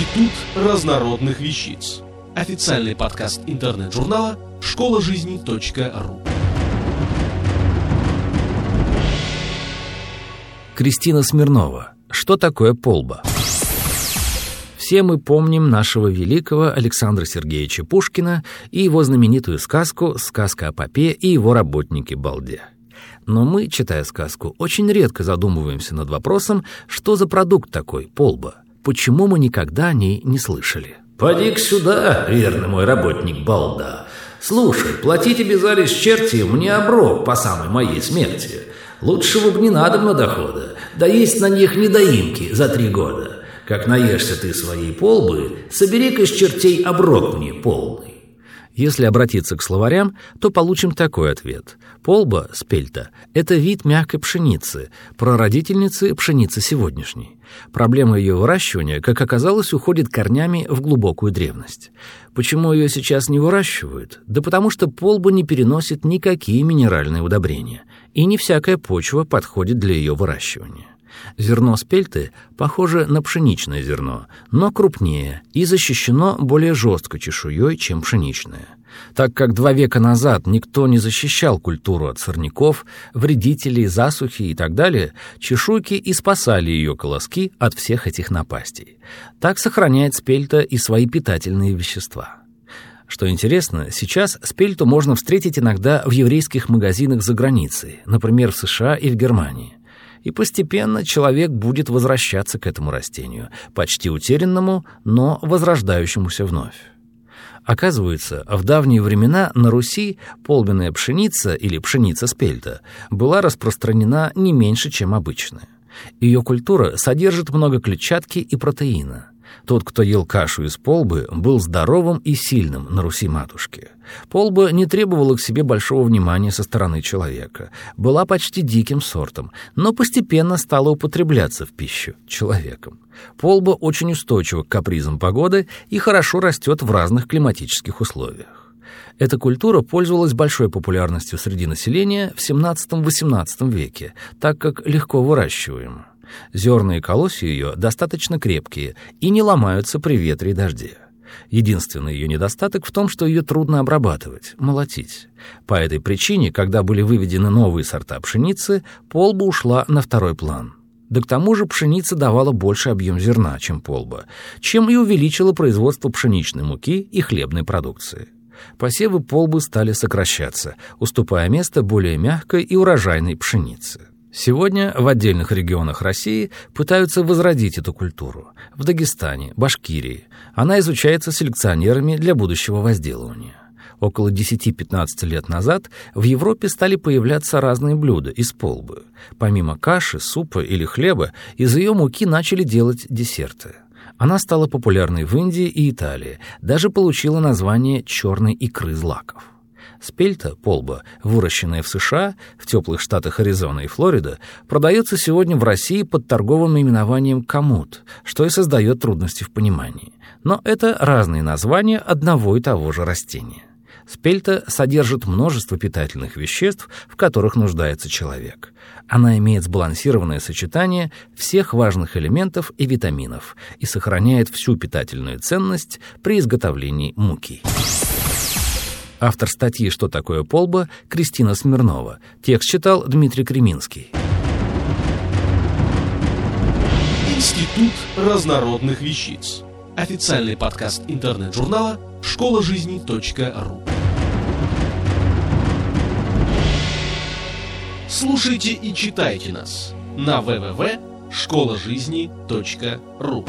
Институт разнородных вещиц. Официальный подкаст интернет-журнала школа жизни.ру. Кристина Смирнова. Что такое полба? Все мы помним нашего великого Александра Сергеевича Пушкина и его знаменитую сказку «Сказка о попе и его работнике Балде». Но мы, читая сказку, очень редко задумываемся над вопросом, что за продукт такой полба – Почему мы никогда о ней не слышали? поди сюда, верный мой работник Балда. Слушай, платить обязались черти мне оброк по самой моей смерти. Лучшего бы не надо на дохода, да есть на них недоимки за три года. Как наешься ты своей полбы, собери-ка с чертей оброк мне полный. Если обратиться к словарям, то получим такой ответ. Полба, спельта, это вид мягкой пшеницы, прародительницы пшеницы сегодняшней. Проблема ее выращивания, как оказалось, уходит корнями в глубокую древность. Почему ее сейчас не выращивают? Да потому что полба не переносит никакие минеральные удобрения, и не всякая почва подходит для ее выращивания. Зерно спельты похоже на пшеничное зерно, но крупнее и защищено более жесткой чешуей, чем пшеничное. Так как два века назад никто не защищал культуру от сорняков, вредителей, засухи и так далее, чешуйки и спасали ее колоски от всех этих напастей. Так сохраняет спельта и свои питательные вещества. Что интересно, сейчас спельту можно встретить иногда в еврейских магазинах за границей, например, в США и в Германии и постепенно человек будет возвращаться к этому растению, почти утерянному, но возрождающемуся вновь. Оказывается, в давние времена на Руси полбенная пшеница или пшеница спельта была распространена не меньше, чем обычная. Ее культура содержит много клетчатки и протеина. Тот, кто ел кашу из полбы, был здоровым и сильным на Руси-матушке. Полба не требовала к себе большого внимания со стороны человека, была почти диким сортом, но постепенно стала употребляться в пищу человеком. Полба очень устойчива к капризам погоды и хорошо растет в разных климатических условиях. Эта культура пользовалась большой популярностью среди населения в XVII-XVIII веке, так как легко выращиваема. Зерна и колосья ее достаточно крепкие и не ломаются при ветре и дожде. Единственный ее недостаток в том, что ее трудно обрабатывать, молотить. По этой причине, когда были выведены новые сорта пшеницы, полба ушла на второй план. Да к тому же пшеница давала больше объем зерна, чем полба, чем и увеличила производство пшеничной муки и хлебной продукции. Посевы полбы стали сокращаться, уступая место более мягкой и урожайной пшенице. Сегодня в отдельных регионах России пытаются возродить эту культуру. В Дагестане, Башкирии. Она изучается селекционерами для будущего возделывания. Около 10-15 лет назад в Европе стали появляться разные блюда из полбы. Помимо каши, супа или хлеба, из ее муки начали делать десерты. Она стала популярной в Индии и Италии, даже получила название черной икры злаков. Спельта, полба, выращенная в США, в теплых штатах Аризона и Флорида, продается сегодня в России под торговым именованием «комут», что и создает трудности в понимании. Но это разные названия одного и того же растения. Спельта содержит множество питательных веществ, в которых нуждается человек. Она имеет сбалансированное сочетание всех важных элементов и витаминов и сохраняет всю питательную ценность при изготовлении муки. Автор статьи «Что такое полба» Кристина Смирнова. Текст читал Дмитрий Креминский. Институт разнородных вещиц. Официальный подкаст интернет-журнала школа жизни.ру. Слушайте и читайте нас на www.школажизни.ру.